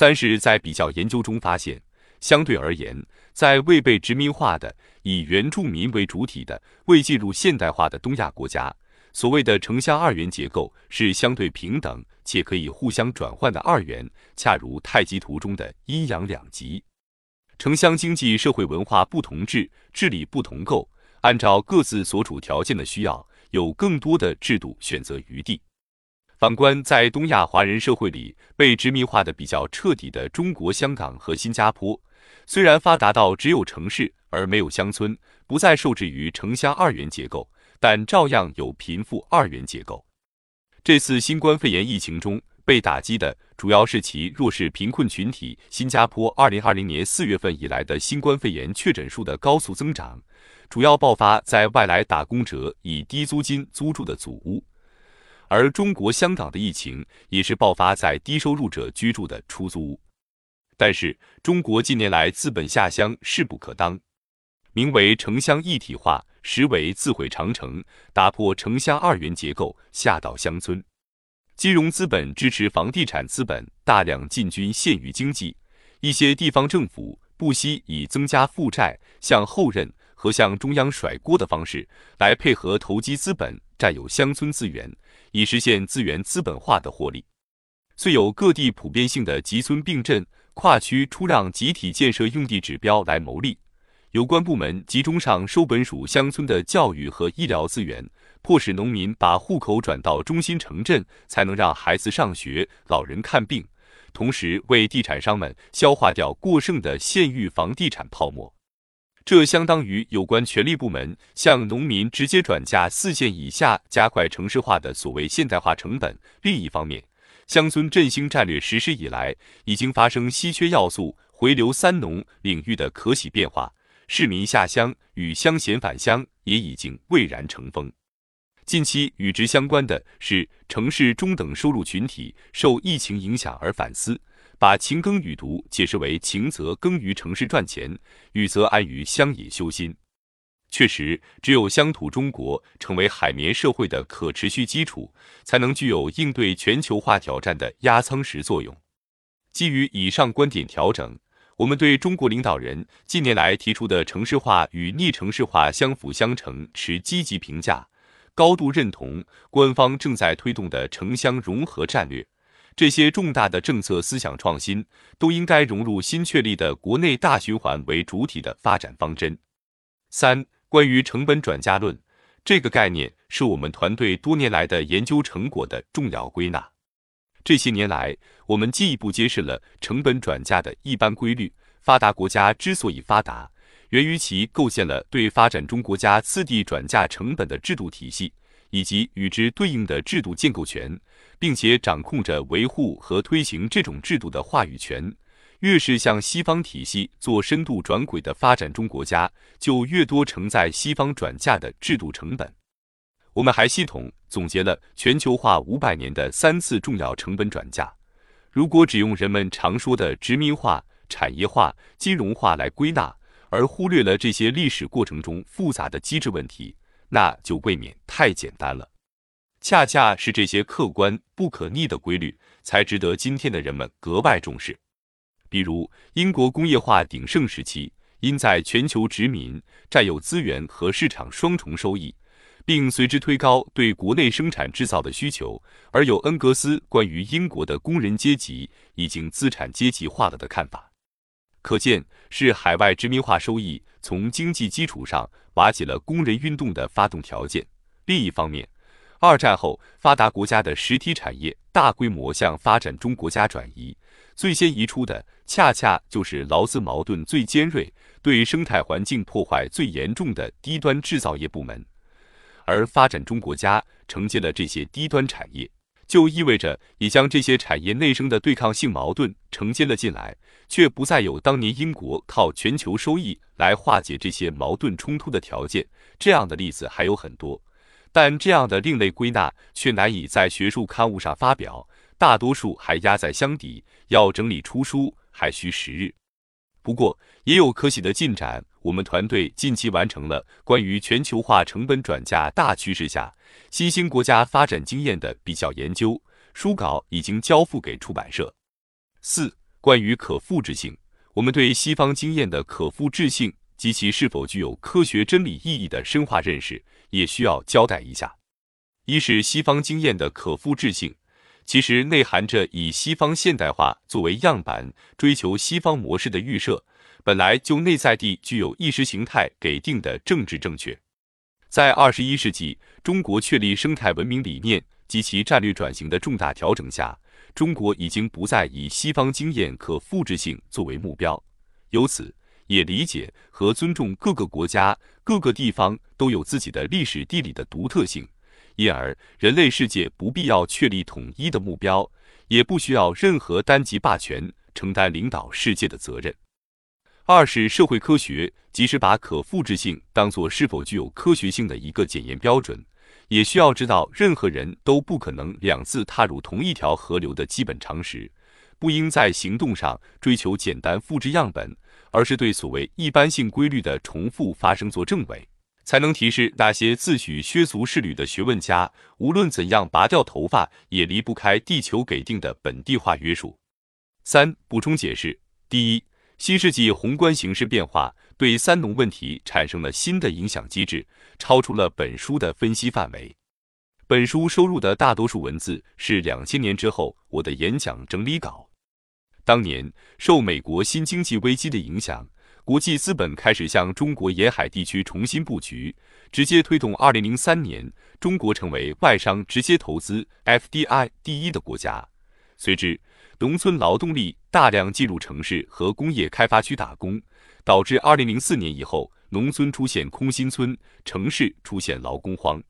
三是，在比较研究中发现，相对而言，在未被殖民化的、以原住民为主体的、未进入现代化的东亚国家，所谓的城乡二元结构是相对平等且可以互相转换的二元，恰如太极图中的阴阳两极。城乡经济社会文化不同质，治理不同构，按照各自所处条件的需要，有更多的制度选择余地。反观在东亚华人社会里被殖民化的比较彻底的中国香港和新加坡，虽然发达到只有城市而没有乡村，不再受制于城乡二元结构，但照样有贫富二元结构。这次新冠肺炎疫情中。被打击的主要是其弱势贫困群体。新加坡二零二零年四月份以来的新冠肺炎确诊数的高速增长，主要爆发在外来打工者以低租金租住的祖屋，而中国香港的疫情也是爆发在低收入者居住的出租屋。但是，中国近年来资本下乡势不可当，名为城乡一体化，实为自毁长城，打破城乡二元结构，下到乡村。金融资本支持房地产资本大量进军县域经济，一些地方政府不惜以增加负债、向后任和向中央甩锅的方式来配合投机资本占有乡村资源，以实现资源资本化的获利。虽有各地普遍性的集村并镇、跨区出让集体建设用地指标来牟利，有关部门集中上收本属乡村的教育和医疗资源。迫使农民把户口转到中心城镇，才能让孩子上学、老人看病，同时为地产商们消化掉过剩的县域房地产泡沫。这相当于有关权力部门向农民直接转嫁四线以下加快城市化的所谓现代化成本。另一方面，乡村振兴战略实施以来，已经发生稀缺要素回流三农领域的可喜变化，市民下乡与乡贤返乡也已经蔚然成风。近期与之相关的是，城市中等收入群体受疫情影响而反思，把勤耕与读解释为勤则耕于城市赚钱，予则安于乡野修心。确实，只有乡土中国成为海绵社会的可持续基础，才能具有应对全球化挑战的压舱石作用。基于以上观点调整，我们对中国领导人近年来提出的城市化与逆城市化相辅相成持积极评价。高度认同官方正在推动的城乡融合战略，这些重大的政策思想创新都应该融入新确立的国内大循环为主体的发展方针。三、关于成本转嫁论这个概念，是我们团队多年来的研究成果的重要归纳。这些年来，我们进一步揭示了成本转嫁的一般规律。发达国家之所以发达。源于其构建了对发展中国家次第转嫁成本的制度体系，以及与之对应的制度建构权，并且掌控着维护和推行这种制度的话语权。越是向西方体系做深度转轨的发展中国家，就越多承载西方转嫁的制度成本。我们还系统总结了全球化五百年的三次重要成本转嫁。如果只用人们常说的殖民化、产业化、金融化来归纳，而忽略了这些历史过程中复杂的机制问题，那就未免太简单了。恰恰是这些客观不可逆的规律，才值得今天的人们格外重视。比如，英国工业化鼎盛时期，因在全球殖民占有资源和市场双重收益，并随之推高对国内生产制造的需求，而有恩格斯关于英国的工人阶级已经资产阶级化了的看法。可见是海外殖民化收益从经济基础上瓦解了工人运动的发动条件。另一方面，二战后发达国家的实体产业大规模向发展中国家转移，最先移出的恰恰就是劳资矛盾最尖锐、对生态环境破坏最严重的低端制造业部门。而发展中国家承接了这些低端产业。就意味着已将这些产业内生的对抗性矛盾承接了进来，却不再有当年英国靠全球收益来化解这些矛盾冲突的条件。这样的例子还有很多，但这样的另类归纳却难以在学术刊物上发表，大多数还压在箱底，要整理出书还需时日。不过也有可喜的进展。我们团队近期完成了关于全球化成本转嫁大趋势下新兴国家发展经验的比较研究，书稿已经交付给出版社。四、关于可复制性，我们对西方经验的可复制性及其是否具有科学真理意义的深化认识，也需要交代一下。一是西方经验的可复制性，其实内含着以西方现代化作为样板，追求西方模式的预设，本来就内在地具有意识形态给定的政治正确。在二十一世纪，中国确立生态文明理念及其战略转型的重大调整下。中国已经不再以西方经验可复制性作为目标，由此也理解和尊重各个国家、各个地方都有自己的历史地理的独特性，因而人类世界不必要确立统一的目标，也不需要任何单极霸权承担领导世界的责任。二是社会科学，即使把可复制性当作是否具有科学性的一个检验标准。也需要知道，任何人都不可能两次踏入同一条河流的基本常识，不应在行动上追求简单复制样本，而是对所谓一般性规律的重复发生做证伪，才能提示那些自诩削足适履的学问家，无论怎样拔掉头发，也离不开地球给定的本地化约束。三、补充解释：第一，新世纪宏观形势变化。对“三农”问题产生了新的影响机制，超出了本书的分析范围。本书收入的大多数文字是两千年之后我的演讲整理稿。当年受美国新经济危机的影响，国际资本开始向中国沿海地区重新布局，直接推动二零零三年中国成为外商直接投资 FDI 第一的国家。随之，农村劳动力大量进入城市和工业开发区打工。导致二零零四年以后，农村出现空心村，城市出现劳工荒。